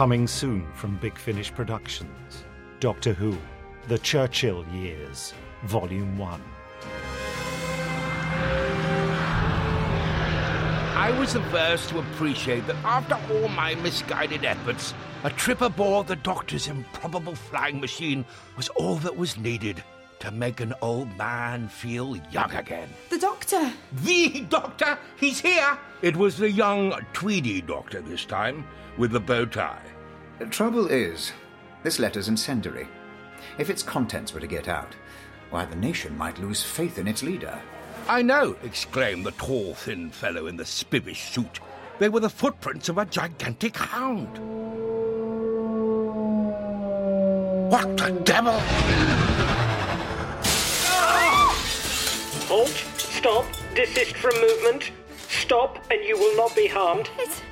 Coming soon from Big Finish Productions. Doctor Who, The Churchill Years, Volume 1. I was the first to appreciate that after all my misguided efforts, a trip aboard the Doctor's improbable flying machine was all that was needed to make an old man feel young again. The Doctor! The Doctor! He's here! It was the young, tweedy Doctor this time, with the bow tie. The trouble is, this letter's incendiary. If its contents were to get out, why, the nation might lose faith in its leader. I know, exclaimed the tall, thin fellow in the spivvish suit. They were the footprints of a gigantic hound. What the devil? Halt! Stop! Desist from movement! Stop, and you will not be harmed. It's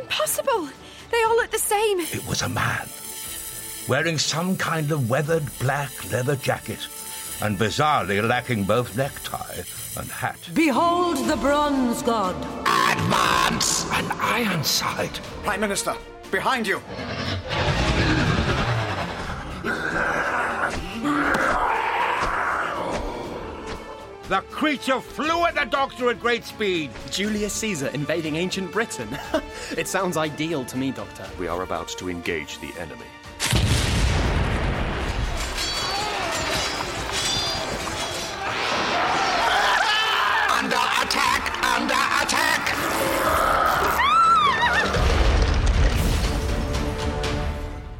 impossible! They all look the same! It was a man, wearing some kind of weathered black leather jacket, and bizarrely lacking both necktie and hat. Behold the bronze god. Advance! An Ironside. Prime Minister, behind you! The creature flew at the doctor at great speed. Julius Caesar invading ancient Britain. it sounds ideal to me, Doctor. We are about to engage the enemy. Under attack! Under attack!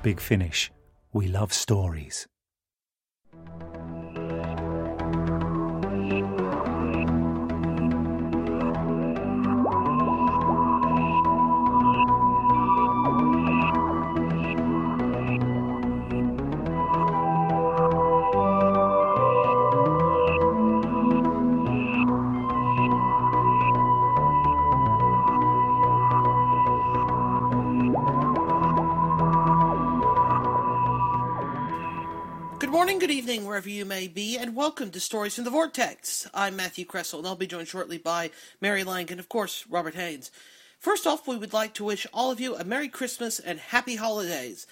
Big Finish. We love stories. Morning, good evening, wherever you may be, and welcome to Stories from the Vortex. I'm Matthew Kressel, and I'll be joined shortly by Mary Lang and, of course, Robert Haynes. First off, we would like to wish all of you a Merry Christmas and Happy Holidays.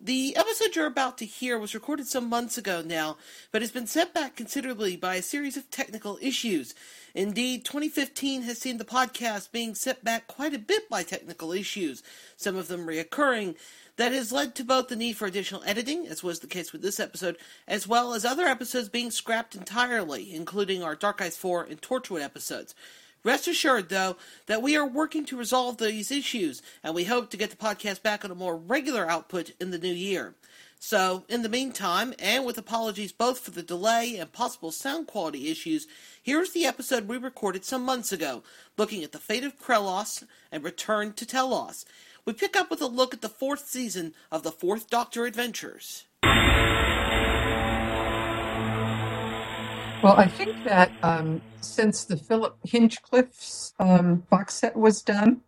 The episode you're about to hear was recorded some months ago now, but has been set back considerably by a series of technical issues. Indeed, 2015 has seen the podcast being set back quite a bit by technical issues, some of them reoccurring, that has led to both the need for additional editing, as was the case with this episode, as well as other episodes being scrapped entirely, including our Dark Eyes 4 and Torchwood episodes. Rest assured, though, that we are working to resolve these issues, and we hope to get the podcast back on a more regular output in the new year. So, in the meantime, and with apologies both for the delay and possible sound quality issues, here's the episode we recorded some months ago, looking at the fate of Krelos and Return to Telos. We pick up with a look at the fourth season of the Fourth Doctor Adventures. Well, I think that um, since the Philip Hinchcliffe's um, box set was done,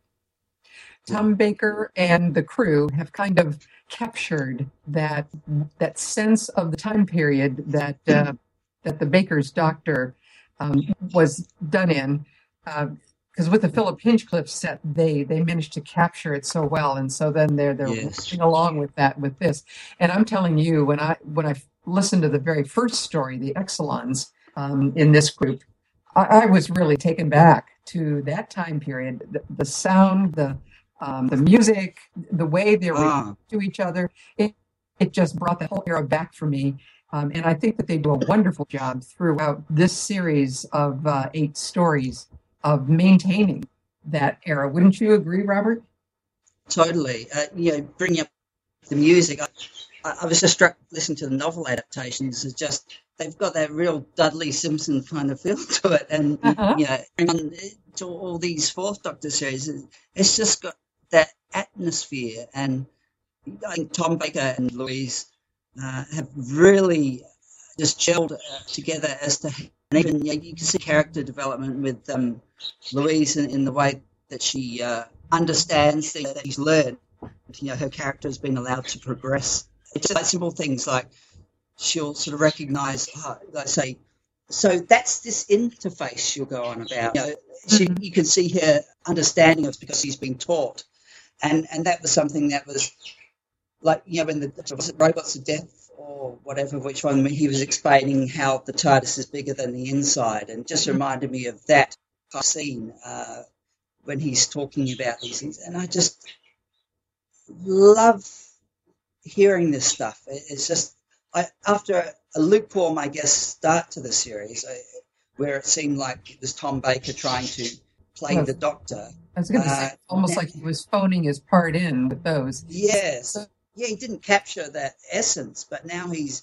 Tom Baker and the crew have kind of captured that that sense of the time period that uh, that the Baker's Doctor um, was done in. Because with the Philip Hinchcliffe set, they they managed to capture it so well, and so then they're they're Yes. along with that with this. And I'm telling you, when I when I listened to the very first story, the Exxilons um, in this group, I, I was really taken back to that time period. The, the sound, the um, the music, the way they were Ah. to each other, it it just brought that whole era back for me. Um, and I think that they do a wonderful job throughout this series of uh, eight stories of maintaining that era. Wouldn't you agree, Robert? Totally. Uh, you know, bringing up the music, I, I was just struck listening to the novel adaptations. It's just they've got that real Dudley Simpson kind of feel to it, and Uh-huh. you know, bring on to all these Fourth Doctor series, it's just got that atmosphere. And I think Tom Baker and Louise uh, have really just gelled uh, together as to, and even you, know, you can see character development with um, Louise in, in the way that she uh, understands things that she's learned. You know, her character has been allowed to progress. It's just like simple things like she'll sort of recognize, oh, like say, so that's this interface she'll go on about. You know, she, you can see her understanding of it because she's been taught. and and that was something that was like you know when the was it robots of death or whatever which one he was explaining how the TARDIS is bigger than the inside, and just reminded me of that scene uh, when he's talking about these things, and I just love hearing this stuff. It's just I, after a lukewarm, I guess, start to the series, I, where it seemed like it was Tom Baker trying to play the Doctor. I was going to Uh, say, almost now- like he was phoning his part in with those. Yes, yeah, he didn't capture that essence, but now he's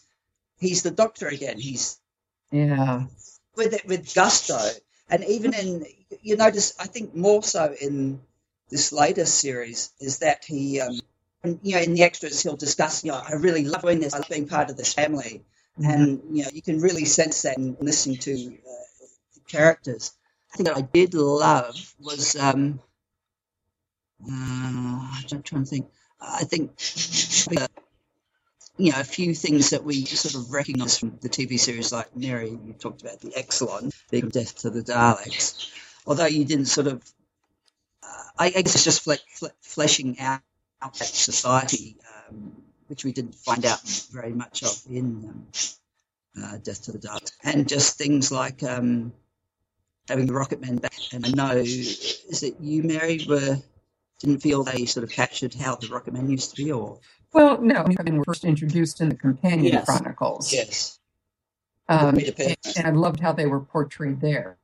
he's the Doctor again. He's Yeah. with it with gusto, and even in you notice, I think more so in this latest series is that he, um, you know, in the extras he'll discuss, you know, I really love doing this, I love being part of this family, and you know, you can really sense that in listening to uh, the characters. I think that I did love was, um, uh, I'm trying to think. I think, you know, a few things that we sort of recognise from the TV series, like Mary, you talked about the Exxilon being death to the Daleks, although you didn't sort of. Uh, I, guess it's just fle- fle- fleshing out, out that society, um, which we didn't find out very much of in um, uh, Death to the Daleks, and just things like um, having the Rocketmen back. And I know, is it you, Mary, were didn't feel they sort of captured how the Rocketmen used to be, or Well, no, I mean, were first introduced in the Companion Yes. Chronicles. yes, Um, and, and I loved how they were portrayed there.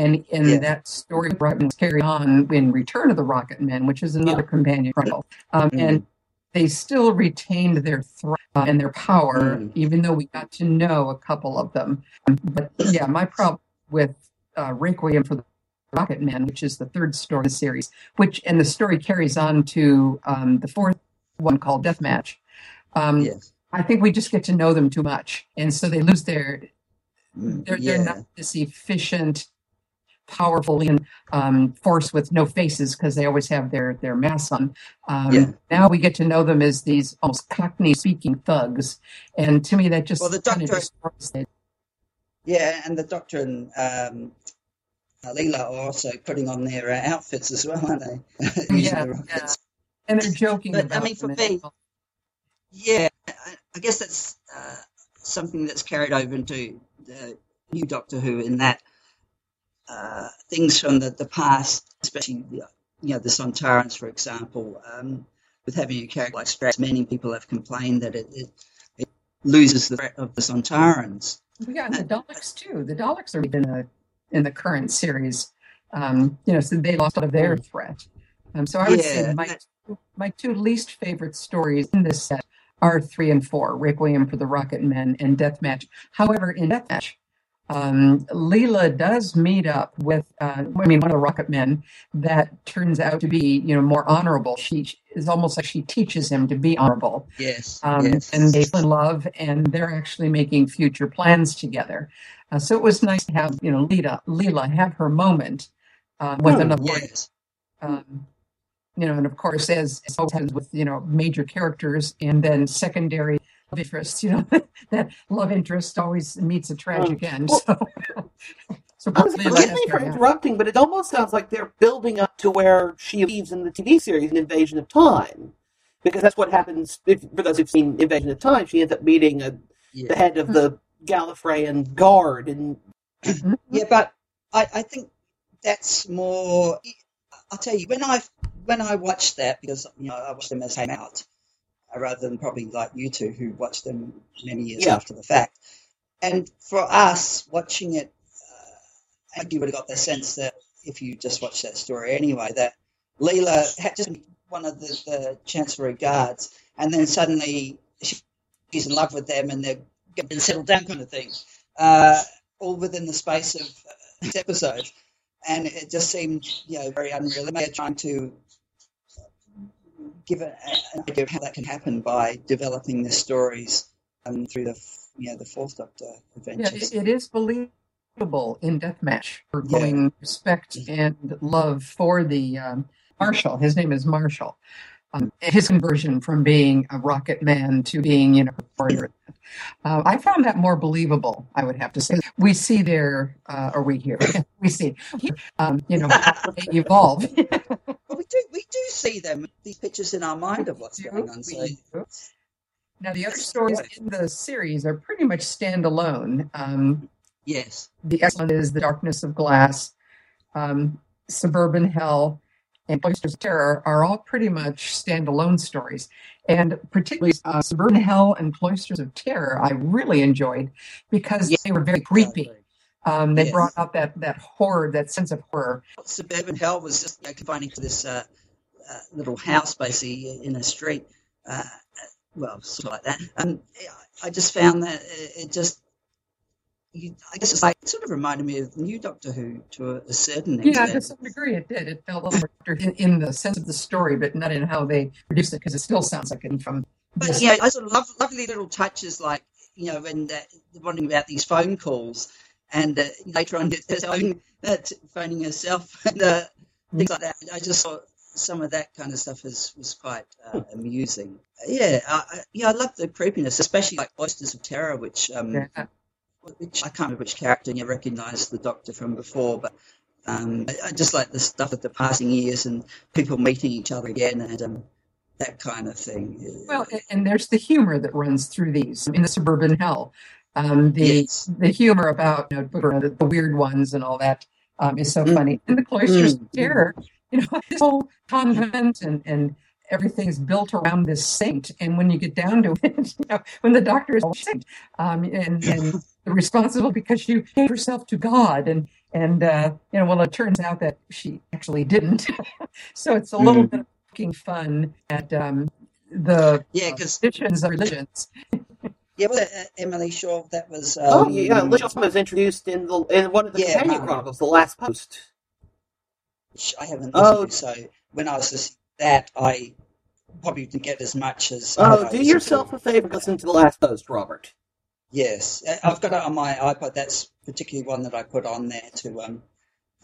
And and Yeah. that story was carried on in Return of the Rocket Men, which is another companion chronicle. Um, Mhm. And they still retained their threat and their power, Mm. even though we got to know a couple of them. But yeah, my problem with uh, Requiem for the Rocket Man, which is the third story in the series, which and the story carries on to um, the fourth one called Deathmatch. Um, yes, I think we just get to know them too much, and so they lose their Mm, they're, yeah, they're not this efficient, powerful and um, force with no faces because they always have their their masks on. Um, Yeah. Now we get to know them as these almost Cockney speaking thugs, and to me that just Well, the Doctor- yeah, and the Doctor and um, Leela are also putting on their uh, outfits as well, aren't they? Using Yeah. And they're joking But, I mean, for me- Yeah, I, I guess that's uh, something that's carried over into the new Doctor Who in that uh, things from the, the past, especially the, you know the Sontarans, for example, um, with having a character like Strax, many people have complained that it, it, it loses the threat of the Sontarans. We got the Daleks too. The Daleks are in the in the current series. Um, you know, so they lost out of their threat. Um, so I would say my my two least favorite stories in this set are three and four: Requiem for the Rocket Men and Deathmatch. However, in Deathmatch, um, Leela does meet up with, uh, I mean, one of the Rocket Men that turns out to be, you know, more honorable. She is almost like she teaches him to be honorable. Yes, Um, yes. And they fall in love, and they're actually making future plans together. Uh, so it was nice to have, you know, Leela, Leela have her moment uh, with Oh, another. yes. Um, you know, and of course, as, as always happens with you know major characters and then secondary love interests, you know, that love interest always meets a tragic mm. end. So, so Leela Forgive has me for interrupting, but it almost sounds like they're building up to where she leaves in the TV series, an Invasion of Time, because that's what happens. If, for those who've seen Invasion of Time, she ends up meeting a, the head of the Gallifreyan Guard, and mm-hmm. Yeah, but I, I think that's more. I'll tell you when I when I watched that because you know I watched them as they came out, rather than probably like you two who watched them many years Yeah. after the fact. And for us watching it, uh, I think you would have got the sense that if you just watched that story anyway, that Leela had just one of the, the Chancellery guards, and then suddenly she's in love with them, and they're going to settle down, kind of thing. Uh, all within the space of uh, episodes, and it just seemed, you know, very unreal. They're trying to give a, an idea of how that can happen by developing the stories um, through the, you know, the Fourth Doctor Yeah, adventures. it, it is believable in Deathmatch for Yeah. going respect and love for the um, Marshall. His name is Marshall. Um, his conversion from being a rocket man to being, you know, a warrior. Uh, I found that more believable. I would have to say. We see there, uh, or we hear, we see, um, you know, evolve. Do, see them, these pictures in our mind of what's going on. So, Now, the other stories in the series are pretty much standalone. Um, yes. the one is The Darkness of Glass, um, Suburban Hell, and Cloisters of Terror are all pretty much standalone stories. And particularly uh, Suburban Hell and Cloisters of Terror, I really enjoyed because they were very creepy. Um, they Yes. brought out that, that horror, that sense of horror. Suburban Hell was just you know, confining to this uh, little house, basically in a street. Uh, well, sort of like that. Um, I just found that it just, you, I guess it's like it sort of reminded me of New Doctor Who to a, a certain extent. Yeah, to some degree it did. It felt a little in, in the sense of the story, but not in how they produced it, because it still sounds like it from But yeah, I sort of love lovely little touches like you know when uh, wondering about these phone calls, and uh, later on his own uh, phoning herself and uh, things like that. I just thought some of that kind of stuff was was quite uh, amusing. Yeah, I, yeah, I love the creepiness, especially like Cloisters of Terror, which um, Yeah. which I can't remember which character you recognise the Doctor from before, but. Um, I, I just like the stuff of the passing years and people meeting each other again and um, that kind of thing. Well, and there's the humor that runs through these in the suburban hell. Um, the the humor about you know, the, the weird ones and all that um, is so funny. And the cloisters of terror, you know, this whole convent and and everything is built around this saint. And when you get down to it, you know, when the doctor is a saint, um, and and responsible because she gave herself to God and. And uh, you know, well, it turns out that she actually didn't. so it's a little Mhm. bit of poking fun at um, the Yeah, uh, 'cause- traditions of religions. Yeah, was it uh, Emily Shaw? That was. Um, oh yeah, Liz was introduced in the in one of the Yeah, Companion um, Chronicles, the last post. Which I haven't Oh. to. So when I was listening to that, I probably didn't get as much as. when I Oh, do listened yourself a favor, listen to the last post, Robert. Yes, I've got it on my iPod. That's particularly one that I put on there to um,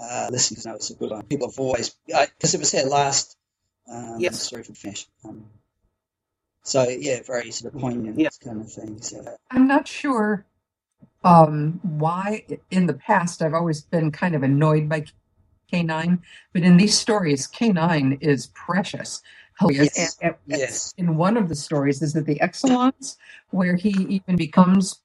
uh, listen because I know it's a good one. People have always because it was there last. Um, Yes. Sorry for the finish. Um, so yeah, very sort of poignant yes. kind of thing. So I'm not sure um, why in the past I've always been kind of annoyed by K9, but in these stories, K9 is precious. Yes, And- and- yes. In one of the stories, is it the Exxilons, where he even becomes.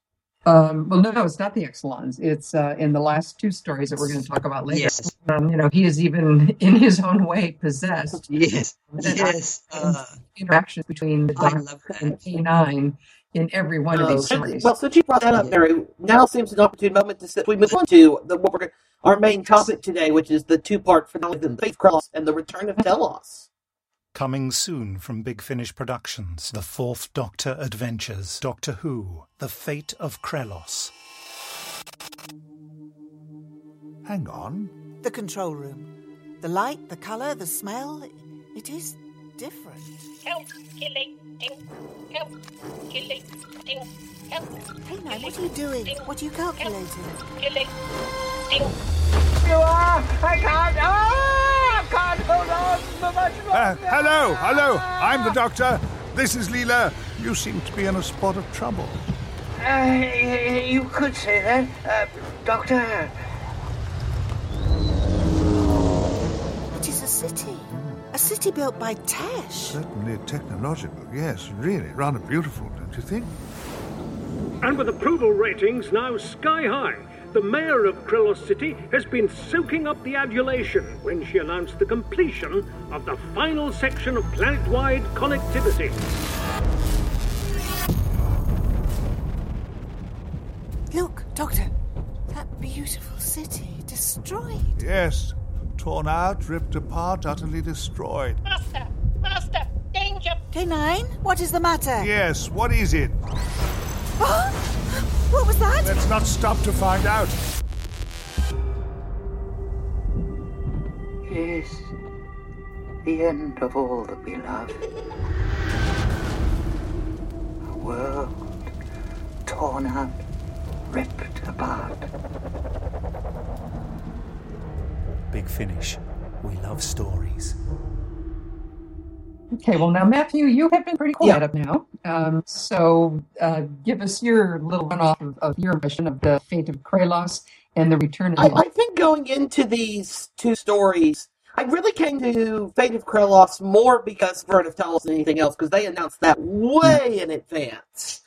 Um, well, no, no, it's not the Exxilons. It's uh, in the last two stories that we're going to talk about later. Yes. Um, you know, he is even in his own way possessed. yes, yes. Uh, interactions between the I love and K9 in every one of Oh, these stories. Well, since you brought that up, Mary, now seems an opportune moment to sit. We move on to the, what we're our main topic today, which is the two-part finale, of the Faith Cross and the Return of Telos. Coming soon from Big Finish Productions, The Fourth Doctor Adventures, Doctor Who, The Fate of Krelos. Hang on. The control room. The light, the colour, the smell, it is different. Help, killing. Help, killing. Help. Hey, now, what are you doing? What are you calculating? You are! I can't! Ah! I can't hold on for much longer! Uh, hello, hello. I'm the doctor. This is Leela. You seem to be in a spot of trouble. Uh, you could say that. Uh, Doctor, It is a city. A city built by Tesh. Certainly technological, yes. Really, rather beautiful, don't you think? And with approval ratings now sky high, the mayor of Krelos City has been soaking up the adulation when she announced the completion of the final section of planet-wide connectivity. Look, Doctor. That beautiful city destroyed. Yes. Torn out, ripped apart, utterly destroyed. Master, master, danger. K9, what is the matter? Yes, what is it? What was that? Let's not stop to find out. it is the end of all that we love. A world torn out, ripped apart. Big Finish. We love stories. Okay, well, now, Matthew, you have been pretty quiet up now. Um, so uh, give us your little run off of, of your mission of the fate of Krelos and the return of I, I think going into these two stories, I really came to Fate of Krelos more because Vern of Telos than anything else, because they announced that way in advance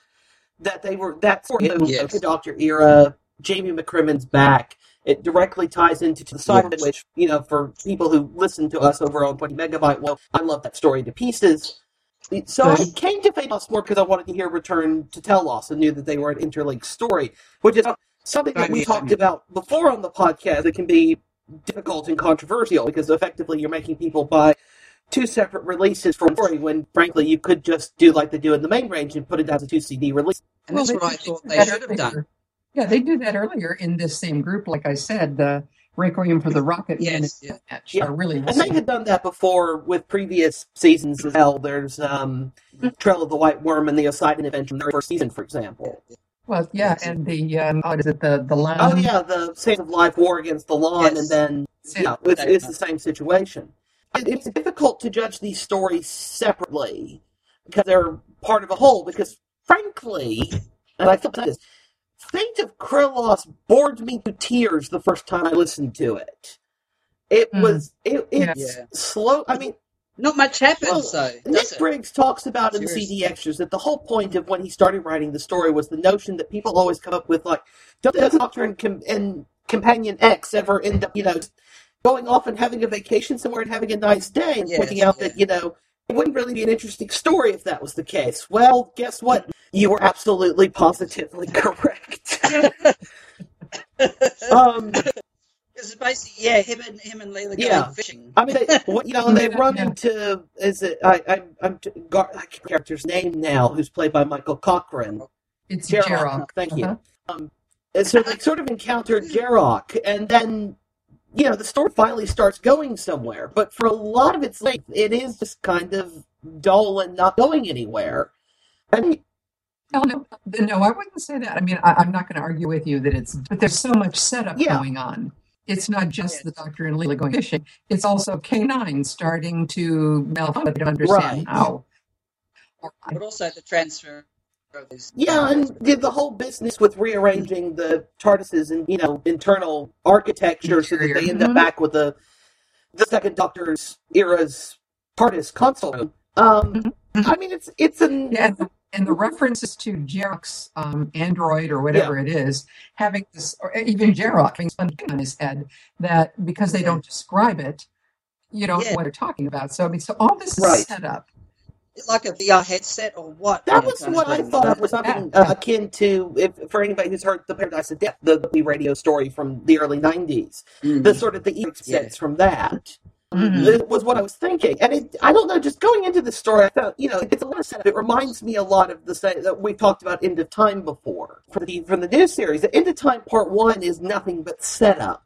that they were that sort of Yes. Doctor era. Jamie McCrimmon's back. It directly ties into the Cybermen, which you know, for people who listen to us over on Twenty Megabyte, well, I love that story to pieces. So I came to Fate Lost more because I wanted to hear Return to Tell Telos and knew that they were an interlinked story, which is something that we talked about before on the podcast. It can be difficult and controversial because effectively you're making people buy two separate releases for one story when frankly you could just do like they do in the main range and put it as a two CD release. And that's what I thought they should have done. Yeah, they did that earlier in this same group. Like I said, the Requiem for the Rocket Man Yes, and Match Yeah. really And they had done that before with previous seasons as well. There's um, Trail of the White Worm and the Oseidon Adventure from the first season, for example. well, yeah, and the um, what is it? The the line. Oh yeah, the Sands of Life War against the Laan, and then yeah, it's, it's the same situation. It, it's difficult to judge these stories separately because they're part of a whole. Because frankly, and I feel this, Fate of Krelos bored me to tears the first time I listened to it. It hmm. was it, it's Yeah. slow. I mean, not much happens well, though. Nick it? Briggs talks about in the CD extras that the whole point of when he started writing the story was the notion that people always come up with like, don't the Doctor and, com- and Companion X ever end up, you know, going off and having a vacation somewhere and having a nice day, and Yes, pointing out that you know it wouldn't really be an interesting story if that was the case. Well, guess what? You were absolutely positively correct. um, It's basically yeah, him and him and Leela going yeah, fishing. I mean, they, what- you know, they run into is it? I, I I'm t- Gar, I can't character's name now, who's played by Michael Cochrane. It's Jarok. Jarok. Thank Uh-huh. you. Um, and so they sort of encountered Jarok, and then you know the story finally starts going somewhere. But for a lot of its length, it is just kind of dull and not going anywhere. And no, no, I wouldn't say that. I mean, I, I'm not going to argue with you that it's, but there's so much setup Yeah. going on. It's not just the Doctor and Leela going fishing. It's also K9 starting to malfunction to understand Right. how. But also the transfer of these. Yeah, and did the whole business with rearranging the TARDISes and you know internal architecture so that they end up Mhm. back with the the second Doctor's era's TARDIS console room. Um, I mean, it's it's an Yeah, and the, references to Jarok's um, android or whatever it is having this, or even Jarok having something on his head that because they don't describe it, you don't know what they're talking about. So I mean, so all this is Right. set up. Like a VR headset or what? That was what I thing. thought was something uh, akin to, if for anybody who's heard the Paradise of Death, the, the radio story from the early '90s, the sort of the Easter Yeah. sense from that. Mhm. It was what I was thinking, and it, I don't know. Just going into the story, I felt you know it's a lot of setup. It reminds me a lot of the same that we talked about End of Time before for the from the new series. The End of Time Part One is nothing but setup.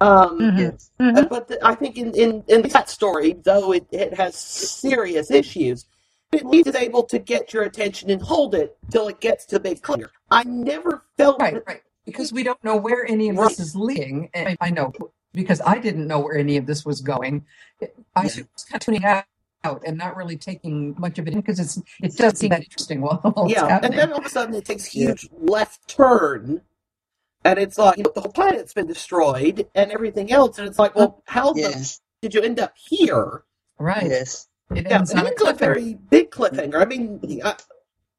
Um, Mm-hmm. uh, but the, I think in, in, in that story, though it, it has serious issues, It at least is able to get your attention and hold it till it gets to big clear. I never felt right, right, because we don't know where any of this is leading. And I know because I didn't know where any of this was going. I was kind of tuning out. Out and not really taking much of it in because it's it does seem that interesting while it's yeah, happening. and then all of a sudden it takes a huge left turn, and it's like you know, the whole planet's been destroyed and everything else, and it's like, well, how the did you end up here? Right. Yes. It Yeah, ends it on a ends on a cliffhanger. very big cliffhanger. I mean, I, uh,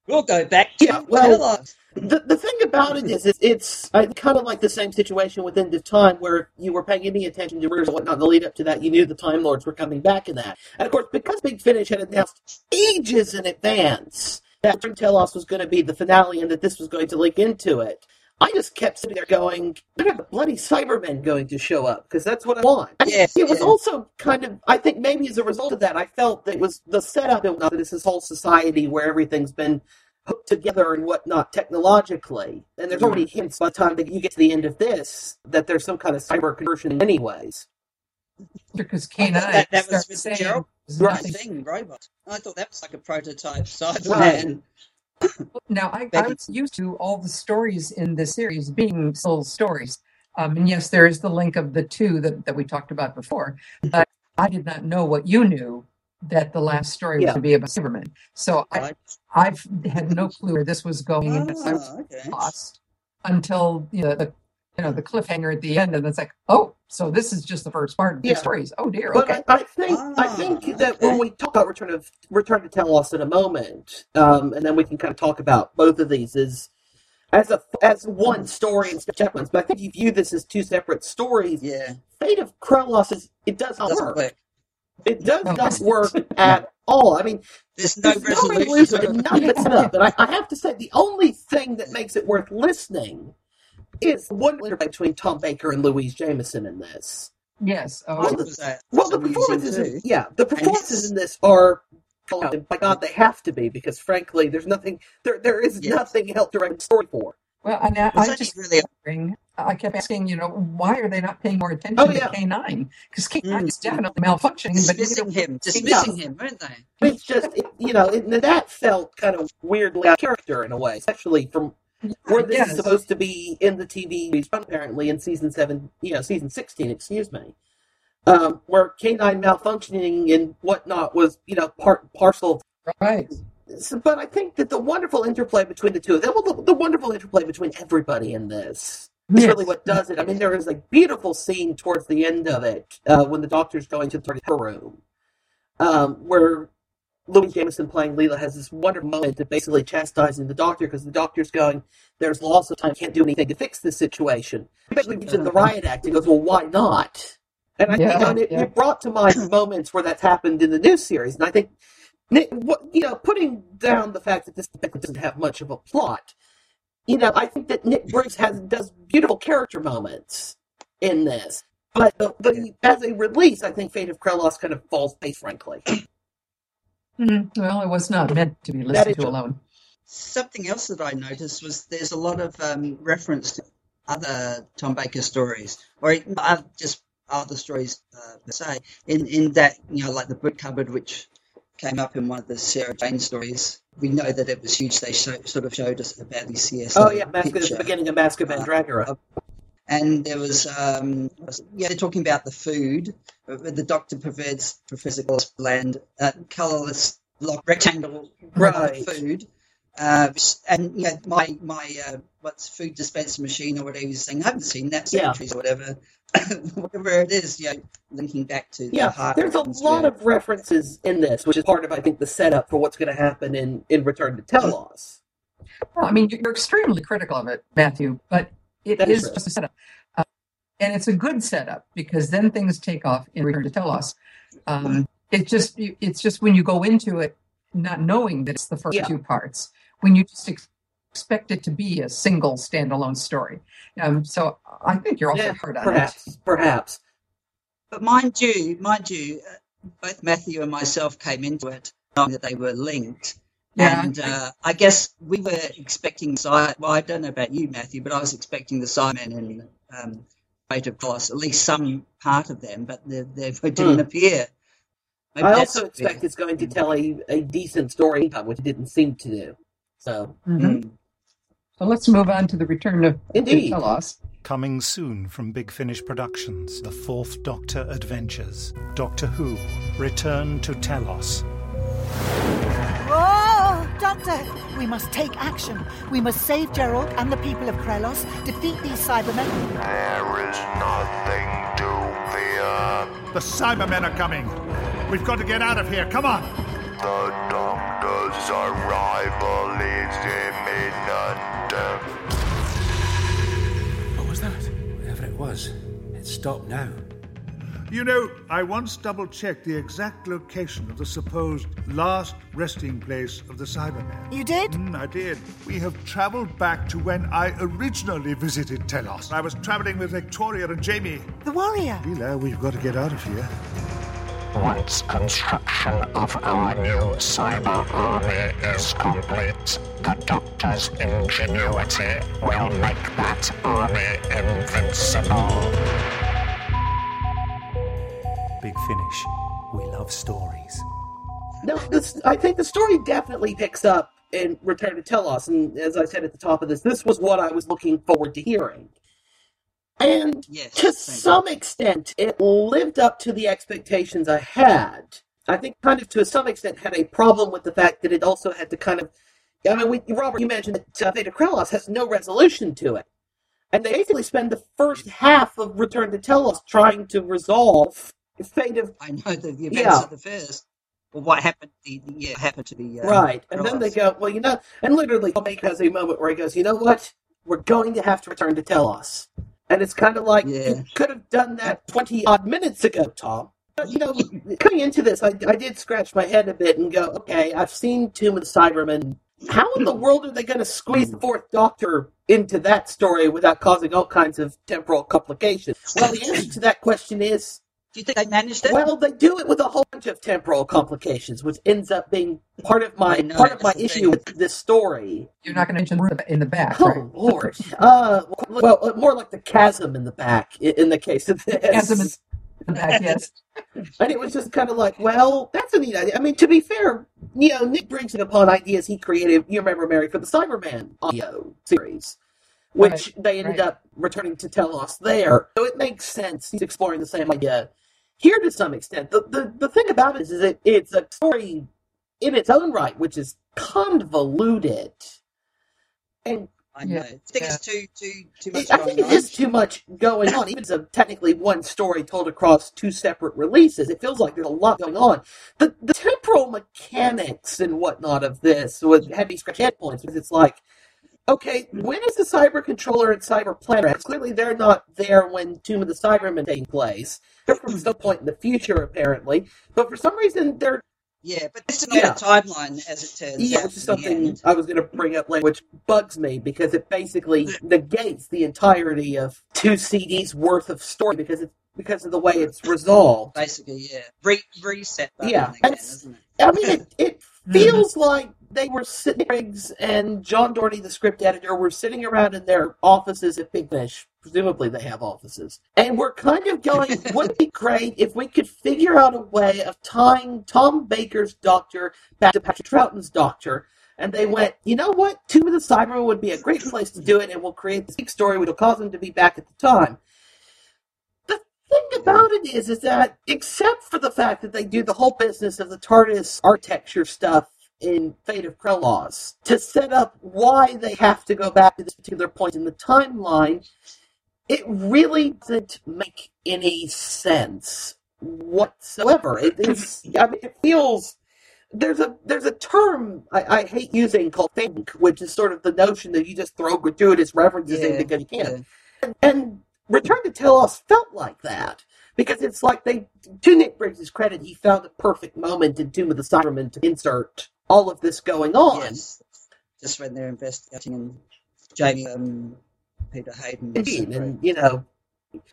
We'll go back to yeah, well, Telos. The, the thing about it is, it's, it's I kind of like the same situation within the Time, where if you were paying any attention to rumors and whatnot in the lead up to that, you knew the Time Lords were coming back in that. And of course, because Big Finish had announced ages in advance that to Telos was going to be the finale and that this was going to link into it, I just kept sitting there going, "When are the bloody Cybermen going to show up?" Because that's what I want. Yes, it was yeah. also kind of, I think maybe as a result of that, I felt that it was the setup. It was this whole society where everything's been hooked together and whatnot technologically. And there's already hints by the time that you get to the end of this that there's some kind of cyber conversion, anyways. because I K9 thought that, that was starts with the saying Gerald Right. thing robot. I thought that was like a prototype Cyberman. Right. Now, I, I Becky. was used to all the stories in the series being soul stories. Um, and yes, there is the link of the two that, that we talked about before. But I did not know what you knew that the last story was Yeah. to be about Cybermen. So I, Right. I've had no clue where this was going, and I was Ah, okay. lost until you know, the you know, the cliffhanger at the end, and it's like, oh, so this is just the first part of the Yeah. stories. Oh dear, But okay. I, I think I think that when we talk about Return of Return to Telos in a moment, um, and then we can kind of talk about both of these as as a as one story instead of separate ones. But I think you view this as two separate stories. Yeah. Fate of Krelos is it does not Doesn't work. work. It does not work at all. I mean, There's no there's no resolution. resolution and nothing set up. And I, I have to say, the only thing that makes it worth listening is the one interplay between Tom Baker and Louise Jameson in this. Yes. I Oh, was that Well, the performances, in, yeah, the performances in this are, and by God, they have to be because, frankly, there's nothing, there, there is Yes. nothing else to write a story for. Well, and I, It's I only just really wondering, I kept asking, you know, why are they not paying more attention Oh, to. K9? Because K9 Mm. is definitely malfunctioning, but you dismissing know, him, dismissing him, weren't they? It's just, it, you know, it, that felt kind of weirdly out of character in a way, especially from where this Yes. is supposed to be in the TV, apparently in season seven, you know, season sixteen, excuse me, um, where K9 malfunctioning and whatnot was, you know, part parcel right. So, but I think that the wonderful interplay between the two of them, well, the, the wonderful interplay between everybody in this is Yes. really what does it. I mean, there is a beautiful scene towards the end of it uh, when the doctor's going to the room, um, where Louise Jameson playing Leela has this wonderful moment of basically chastising the doctor because the doctor's going, "There's loss of time, can't do anything to fix this situation." He basically mentions the riot act and goes, "Well, why not?" And I think Yeah, it, yeah. it brought to mind moments where that's happened in the news series, and I think you know, putting down the fact that this doesn't have much of a plot, you know, I think that Nick Briggs has does beautiful character moments in this, but the, the, as a release, I think Fate of Krelos kind of falls base, frankly. Mm, well, it was not meant to be listened to true. alone. Something else that I noticed was there's a lot of um, reference to other Tom Baker stories, or uh, just other stories uh, per se. In in that you know, like the book cupboard, which came up in one of the Sarah Jane stories. We know that it was huge. They show, sort of showed us about the CSI. Oh yeah, Masque, the beginning of Masque of Mandragora. And there was, um, yeah, they're talking about the food. Uh, The doctor prefers Professor Glass bland, uh, colourless block rectangle Right. food. Uh, and yeah, my my uh, what's food dispenser machine or whatever he's saying. I haven't seen that Yeah. centuries or whatever, whatever it is. You know, linking back to the Yeah, heart there's a atmosphere. lot of references in this, which is part of, I think, the setup for what's going to happen in, in Return to Telos. Well, I mean, you're extremely critical of it, Matthew, but it That is is just a setup. Uh, and it's a good setup because then things take off in Return to Telos. Um, it just it's just when you go into it not knowing that it's the first Yeah. two parts, when you just ex- expect it to be a single standalone story. Um, so I think you're also Yeah, hard on perhaps, perhaps. But mind you, mind you, uh, both Matthew and myself came into it knowing that they were linked. Yeah. And uh, I guess we were expecting, well, I don't know about you, Matthew, but I was expecting the Simon and um, Fate of Krelos, at least some part of them, but they, they didn't Hmm. appear. Maybe I also expect it's going to tell a, a decent story, which it didn't seem to do. So, it. Mhm. Mm. So let's move on to the Return to, to Indeed. Telos. Coming soon from Big Finish Productions, The Fourth Doctor Adventures, Doctor Who, Return to Telos. Oh, Doctor, we must take action. We must save Gerald and the people of Krelos, defeat these Cybermen. There is nothing to fear. The Cybermen are coming. We've got to get out of here. Come on. The Doctor's arrival is imminent. What was that? Whatever it was, it's stopped now. You know, I once double checked the exact location of the supposed last resting place of the Cybermen. You did? Mm, I did. We have traveled back to when I originally visited Telos. I was traveling with Victoria and Jamie. The warrior. Leela, we've got to get out of here. Once construction of our new cyber army is complete, the Doctor's ingenuity will make that army invincible. Big Finish. We love stories. no, this, I think the story definitely picks up in Return to Telos. And as I said at the top of this, this was what I was looking forward to hearing. And Yes, to same. some extent, it lived up to the expectations I had. I think, kind of to some extent, had a problem with the fact that it also had to kind of. I mean, we, Robert, you mentioned that uh, Theta Krelos has no resolution to it. And they basically spend the first half of Return to Telos trying to resolve the fate of. I know the, the events Yeah. of the first. Well, what happened? The, the, yeah, happened to the uh, Right. And then they go, well, you know, and literally, Baker has a moment where he goes, you know what? We're going to have to return to Telos. And it's kind of like, you could have done that 20 odd minutes ago, Tom. But, You know, coming into this, I, I did scratch my head a bit and go, okay, I've seen Tomb of the Cybermen. How in the world are they going to squeeze the fourth Doctor into that story without causing all kinds of temporal complications? Well, the answer to that question is Do you think they managed it? well, they do it with a whole bunch of temporal complications, which ends up being part of my part of my issue with this story. You're not going to mention the in the back, Oh right? Lord! Uh, well, uh, more like the chasm in the back in the case of this. Chasm in the back, yes. And it was just kind of like, well, that's a neat idea. I mean, to be fair, you know, Nick brings it upon ideas he created. You remember Mary for the Cyberman audio series, which they ended up returning to Telos there. So it makes sense. He's exploring the same idea here to some extent. The the, the thing about it is, is it, it's a story in its own right, which is convoluted. And I know. I think it's too too too much I going think it on. is too much going on. Even as a technically one story told across two separate releases, it feels like there's a lot going on. The the temporal mechanics and whatnot of this with heavy scratch head points because it's like, okay, when is the cyber controller and cyber planner? at? Clearly, they're not there when Tomb of the Cybermen taking place. They're from some point in the future, apparently. But for some reason, they're Yeah, but this is not Yeah. a timeline, as it turns yeah, out. which is something. I was going to bring up later, which bugs me because it basically negates the entirety of two CDs worth of story because it's because of the way it's resolved. Basically, yeah. Re- reset Yeah, again, isn't it? I mean, it, it mm-hmm. feels like they were sitting, Briggs and John Dorney, the script editor, were sitting around in their offices at Big Finish. Presumably, they have offices, and we're kind of going. Wouldn't it be great if we could figure out a way of tying Tom Baker's Doctor back to Patrick Troughton's Doctor? And they went, you know what? Tomb of the Cybermen would be a great place to do it, and we'll create this big story which will cause them to be back at the time The thing about it is, is that except for the fact that they do the whole business of the TARDIS architecture stuff in Fate of Krelos to set up why they have to go back to this particular point in the timeline, it really didn't make any sense whatsoever. It is, I mean, it feels there's a there's a term I, I hate using called think, which is sort of the notion that you just throw gratuitous references in Yeah, because you can. And, and Return to Telos felt like that because it's like they, to Nick Briggs' credit, he found the perfect moment in Tomb of the Cybermen to insert all of this going on. Yes. Just when they're investigating and Jamie, um, Peter Hayden. Indeed, and you know,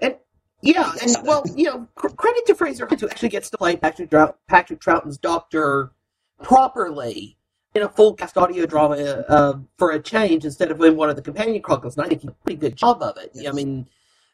and yeah, and well, you know, cr- credit to Frazer who actually gets to play Patrick Trout, Patrick Troughton's Doctor properly in a full cast audio drama uh, for a change instead of in one of the companion chronicles. And I think he did a pretty good job of it. I mean,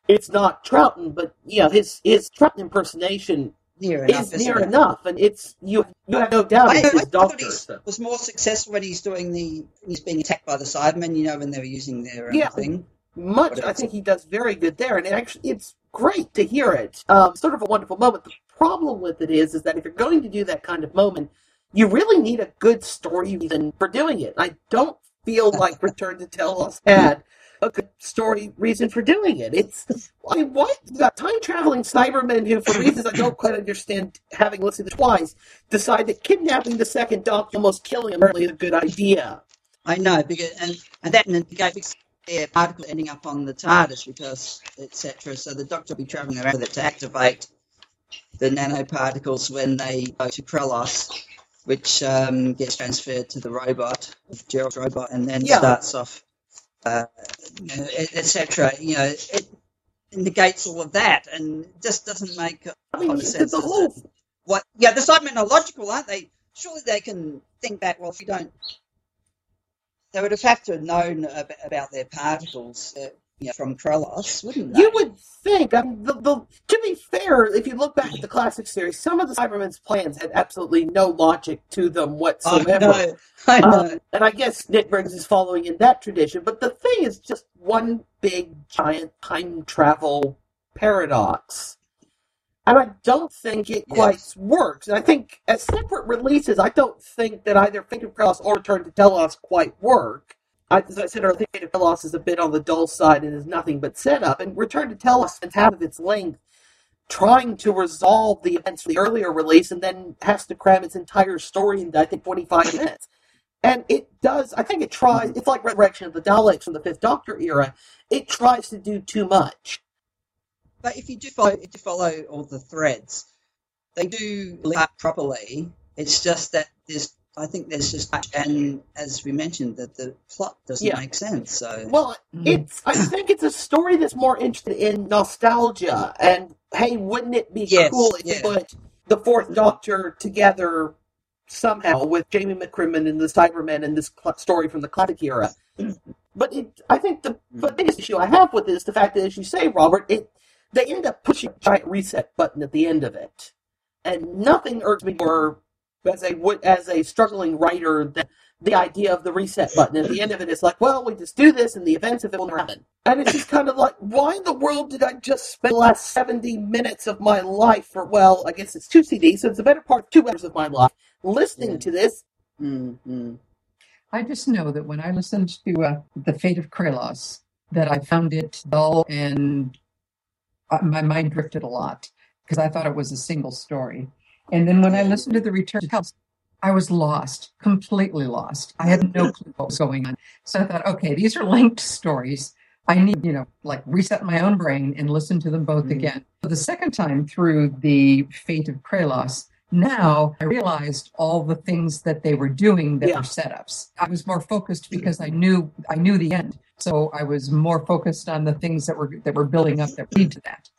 it's not Troughton, but you know, his his Troughton impersonation Near enough, is near it? enough, and it's you. You have no doubt I, it's I his thought Doctor. he so. was more successful when he's doing the he's being attacked by the Cybermen. You know when they were using their um, Yeah. thing. much. I think he does very good there, and it actually it's great to hear it. Um, sort of a wonderful moment. The problem with it is, is that if you're going to do that kind of moment, you really need a good story reason for doing it. I don't feel like Return to Telos had a good story reason for doing it. It's I mean, what you got time traveling Cybermen who, for reasons I don't quite understand, having listened to twice, decide that kidnapping the second Doctor, almost killing him, really is a good idea. I know because and and that and the particle ending up on the TARDIS because etc. So the Doctor will be travelling around with it to activate the nanoparticles when they go to Krelos, which um, gets transferred to the robot, Gerald's robot, and then Yeah. starts off, uh, you know, etc. You know, it negates all of that and just doesn't make a I mean, lot of sense. the whole what? Yeah, the Cybermen are logical, aren't they? Surely they can think back. Well, if you don't, they would have had to have known ab- about their particles uh, from Krelos, wouldn't? You would think. I mean, the, the, to be fair, if you look back at the classic series, some of the Cybermen's plans had absolutely no logic to them whatsoever. I know. I know. Um, and I guess Nick Briggs is following in that tradition. But the thing is just one big, giant time travel paradox. And I don't think it quite works. And I think as separate releases, I don't think that either Fate of Krelos or Return to Telos quite work. As I said our of Telos is a bit on the dull side and is nothing but setup. And Return to Telos spends half of its length trying to resolve the events from the earlier release and then has to cram its entire story into, I think, 25 minutes. And it does, I think it tries, it's like Resurrection of the Daleks from the Fifth Doctor era. It tries to do too much. But if you do follow, if you follow all the threads, they do link up properly. It's just that there's, I think there's just, and as we mentioned, that the plot doesn't Yeah. make sense. So Well, mm-hmm. it's, I think it's a story that's more interested in nostalgia and, hey, wouldn't it be Yes, cool if yeah. you put the Fourth Doctor together somehow with Jamie McCrimmon and the Cybermen and this cl- story from the classic era? But it, I think the, the biggest issue I have with it is the fact that, as you say, Robert, it they end up pushing a giant reset button at the end of it, and nothing irks me more as a as a struggling writer than the idea of the reset button. At the end of it's like, well, we just do this, and the events of it will never happen. And it's just kind of like, why in the world did I just spend the last seventy minutes of my life, or well, I guess it's two CDs, so it's the better part of two hours of my life, listening to this. Mm-hmm. I just know that when I listened to uh, The Fate of Krelos, that I found it dull and uh, my mind drifted a lot because I thought it was a single story. And then when I listened to The Return to I was lost, completely lost. I had no clue what was going on. So I thought, okay, these are linked stories. I need, you know, like reset my own brain and listen to them both mm-hmm. again. So the second time through The Fate of Krelos, now I realized all the things that they were doing that Yeah. were setups. I was more focused mm-hmm. because I knew I knew the end. So I was more focused on the things that were that were building up that lead to that.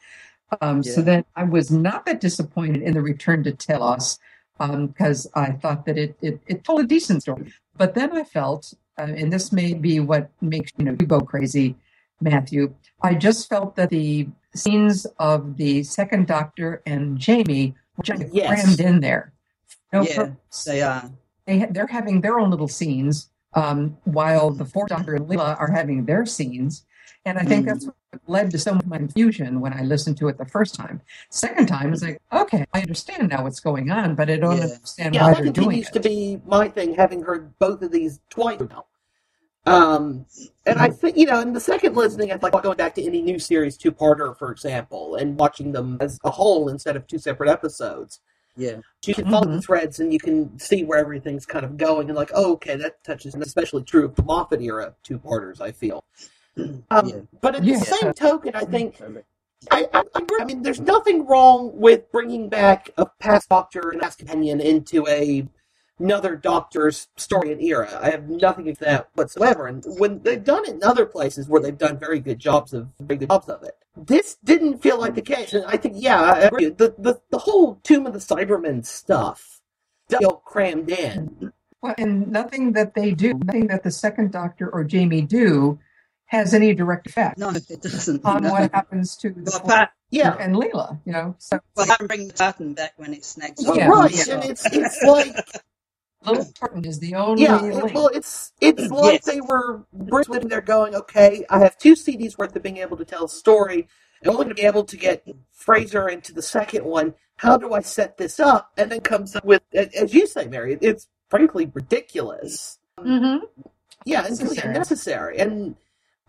Um, So Yeah. then I was not that disappointed in the return to Telos because I thought that it, it it told a decent story. But then I felt, uh, and this may be what makes you know you go crazy, Matthew. I just felt that the scenes of the second Doctor and Jamie were just Yes. crammed in there. No yeah, purpose. they are. They ha- they're having their own little scenes, um, while the fourth Doctor and Leela are having their scenes. And I think Mm. that's what led to some of my confusion when I listened to it the first time. Second time, it's like, okay, I understand now what's going on, but I don't Yeah. understand Yeah, why that they're doing continues to be my thing, having heard both of these twice now. Um, and I think, you know, in the second listening, I like going back to any new series two-parter, for example, and watching them as a whole instead of two separate episodes. Yeah. You can follow Mm-hmm. the threads and you can see where everything's kind of going, and like, oh, okay, that touches, and especially true of the Moffat era two-parters. I feel. Um, But at Yeah. the same token, I think I, I, I mean, there's nothing wrong with bringing back a past Doctor and past companion into a another Doctor's story and era. I have nothing against that whatsoever. And when they've done it in other places where they've done very good jobs of very good jobs of it, this didn't feel like the case. And I think, yeah, I agree. The the, the whole Tomb of the Cybermen stuff does feel crammed in. Well, and nothing that they do, nothing that the second Doctor or Jamie do, has any direct effect No, it doesn't. on no. what happens to the Well, apart, Yeah. and Leela. You know, so well, I can bring the tartan back when it snags. Well, Yeah, right, yeah. and it's it's like Little Tartan is the only Yeah, link. well, it's it's like Yes. they were British. They're going, okay, I have two CDs worth of being able to tell a story. I'm only going to be able to get Frazer into the second one. How do I set this up? And then comes up with, as you say, Mary, it's frankly ridiculous. Mm-hmm. Yeah, it's really Necessary. unnecessary. And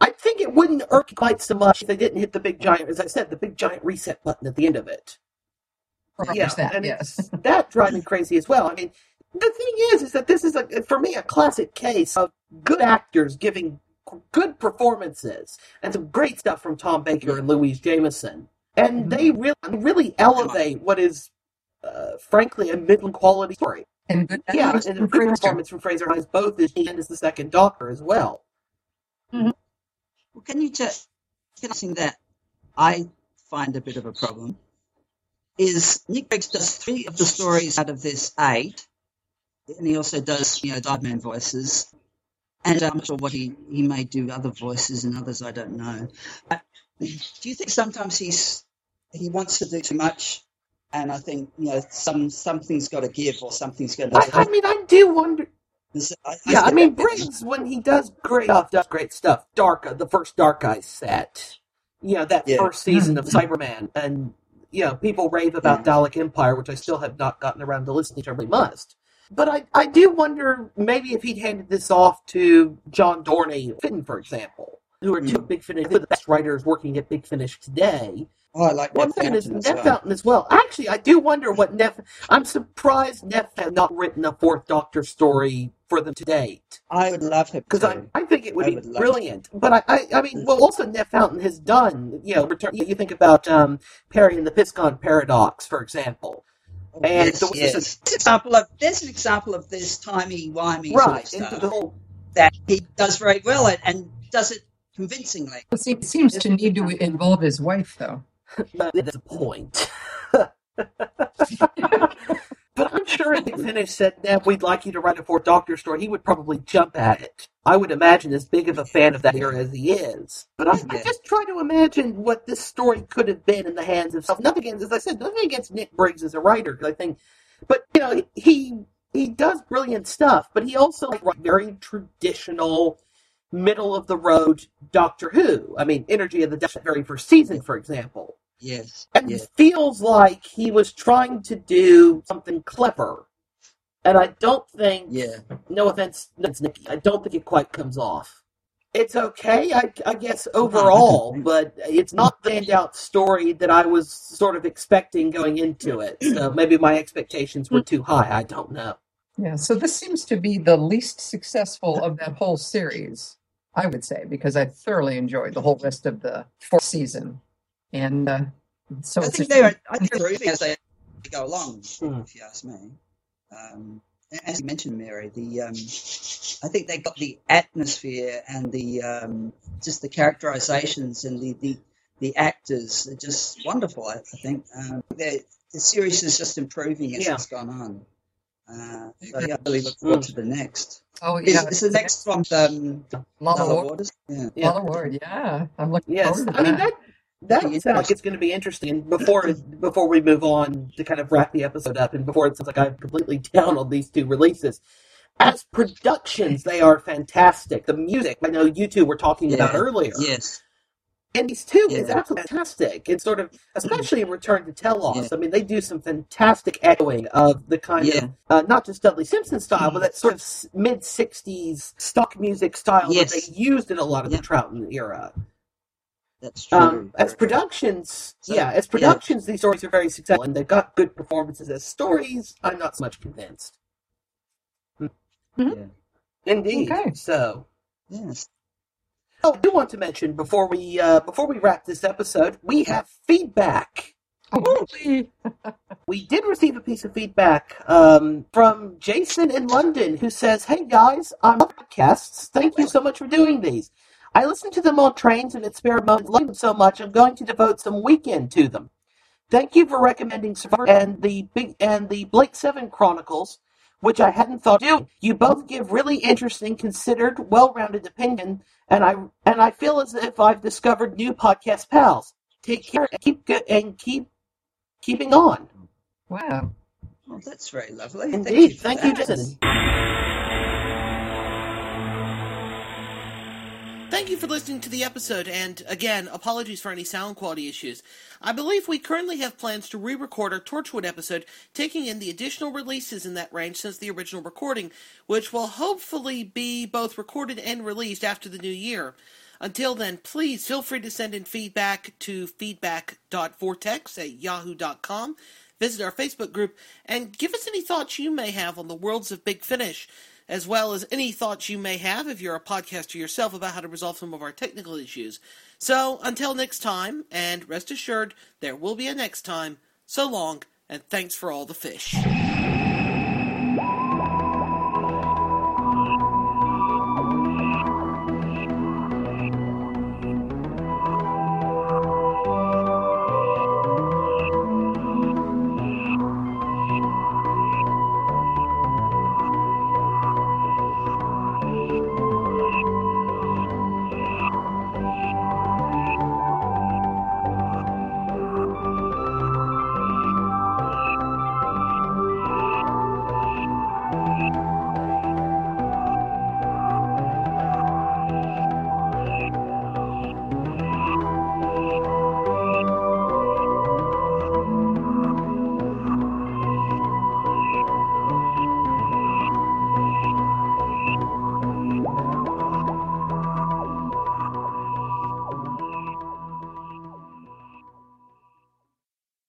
I think it wouldn't irk quite so much if they didn't hit the big giant, as I said, the big giant reset button at the end of it. Yeah, that, and yes. that drives me crazy as well. I mean, the thing is, is that this is a for me a classic case of good actors giving good performances and some great stuff from Tom Baker and Louise Jameson, and they really really elevate what is, uh, frankly, a middling quality story. And good Yeah, and a good performance from Frazer Hines, both as he and as the second Doctor as well. Well, can you just something that I find a bit of a problem is Nick Briggs does three of the stories out of this eight, and he also does you know Diamond voices, and I'm not sure what he he may do other voices and others I don't know. But do you think sometimes he's he wants to do too much? And I think you know some something's got to give or something's going I, to. I mean, I do wonder. Yeah, I think mean, Briggs when he does great stuff, does great stuff. Dark, the first Dark Eye set, you know, that Yeah. first season of Cyberman, and you know, people rave about Dalek Empire, which I still have not gotten around to listening to. I really must. But I, I do wonder maybe if he'd handed this off to John Dorney, Finn, for example, who are two Big Finish, the best writers working at Big Finish today. Oh, I like One Nev thing is Fountain well. Fountain as well. Actually, I do wonder what Nev. I'm surprised Nev had not written a Fourth Doctor story for them to date. I would love him because I. I think it would I be would love brilliant. But I, I, I mean, well, also Nev Fountain has done. You know, return. You, you think about um, Peri and the Piscon paradox, for example. And yes, so yes. this is It's example of there's an example of this timey wimey right sort of stuff whole. that he does very well at, and does it convincingly. It seems to need to involve his wife, though. That's a point. but I'm sure if Big Finish said, Nev, we'd like you to write a Fourth Doctor story, he would probably jump at it. I would imagine as big of a fan of that era as he is. But I, I just try to imagine what this story could have been in the hands of some. Nothing against, as I said, nothing against Nick Briggs as a writer, I think, but you know, he he does brilliant stuff, but he also like writes very traditional, middle of the road Doctor Who. I mean, Energy of the Daleks, very first season, for example. Yes. And yes. it feels like he was trying to do something clever. And I don't think, Yeah. no offense, no offense, Nikki, I don't think it quite comes off. It's okay, I, I guess, overall, but it's not the standout story that I was sort of expecting going into it. So maybe my expectations were too high. I don't know. Yeah, so this seems to be the least successful of that whole series, I would say, because I thoroughly enjoyed the whole rest of the fourth season. And uh, so I think they're I think they're improving as they go along. Hmm. If you ask me, um, as you mentioned, Mary, the um, I think they got the atmosphere and the um, just the characterizations and the the, the actors are just wonderful. I, I think um, the the series is just improving as Yeah. it's gone on. Uh, so yeah, I really look forward to the next. Oh, Is, yeah. is the next one um, Lalla Lalla Waters? Yeah. Lalla Ward, yeah. I'm looking Yes, forward to I mean that. That sounds like it's going to be interesting. And before before we move on to kind of wrap the episode up, and before it sounds like I'm completely down on these two releases, as productions, they are fantastic. The music, I know you two were talking about earlier. Yes. And these two is absolutely fantastic. It's sort of, especially in Return to Telos. I mean, they do some fantastic echoing of the kind Yeah. of, uh, not just Dudley Simpson style, but that sort of mid 60s stock music style Yes. that they used in a lot of the Troughton era. That's true. Um, as productions, So, yeah, as yeah. productions, these stories are very successful and they've got good performances. As stories, I'm not so much convinced. Yeah. Indeed. Okay. So, Yes. oh, I do want to mention before we uh, before we wrap this episode, we have feedback. Oh. We did receive a piece of feedback um, from Jason in London who says, Hey guys, I'm on podcasts. Thank you so much for doing these. I listen to them on trains and at spare moments. Love them so much, I'm going to devote some weekend to them. Thank you for recommending Survivor and the big and the Blake Seven Chronicles, which I hadn't thought of. You both give really interesting, considered, well-rounded opinion, and I and I feel as if I've discovered new podcast pals. Take care and keep good and keep keeping on. Wow. Well, that's very lovely. Indeed. Thank Thank you, you. Jason. Thank you for listening to the episode, and again, apologies for any sound quality issues. I believe we currently have plans to re record our Torchwood episode, taking in the additional releases in that range since the original recording, which will hopefully be both recorded and released after the new year. Until then, please feel free to send in feedback to feedback.vortex at yahoo.com. Visit our Facebook group and give us any thoughts you may have on the worlds of Big Finish, as well as any thoughts you may have if you're a podcaster yourself about how to resolve some of our technical issues. So, until next time, and rest assured, there will be a next time. So long, and thanks for all the fish.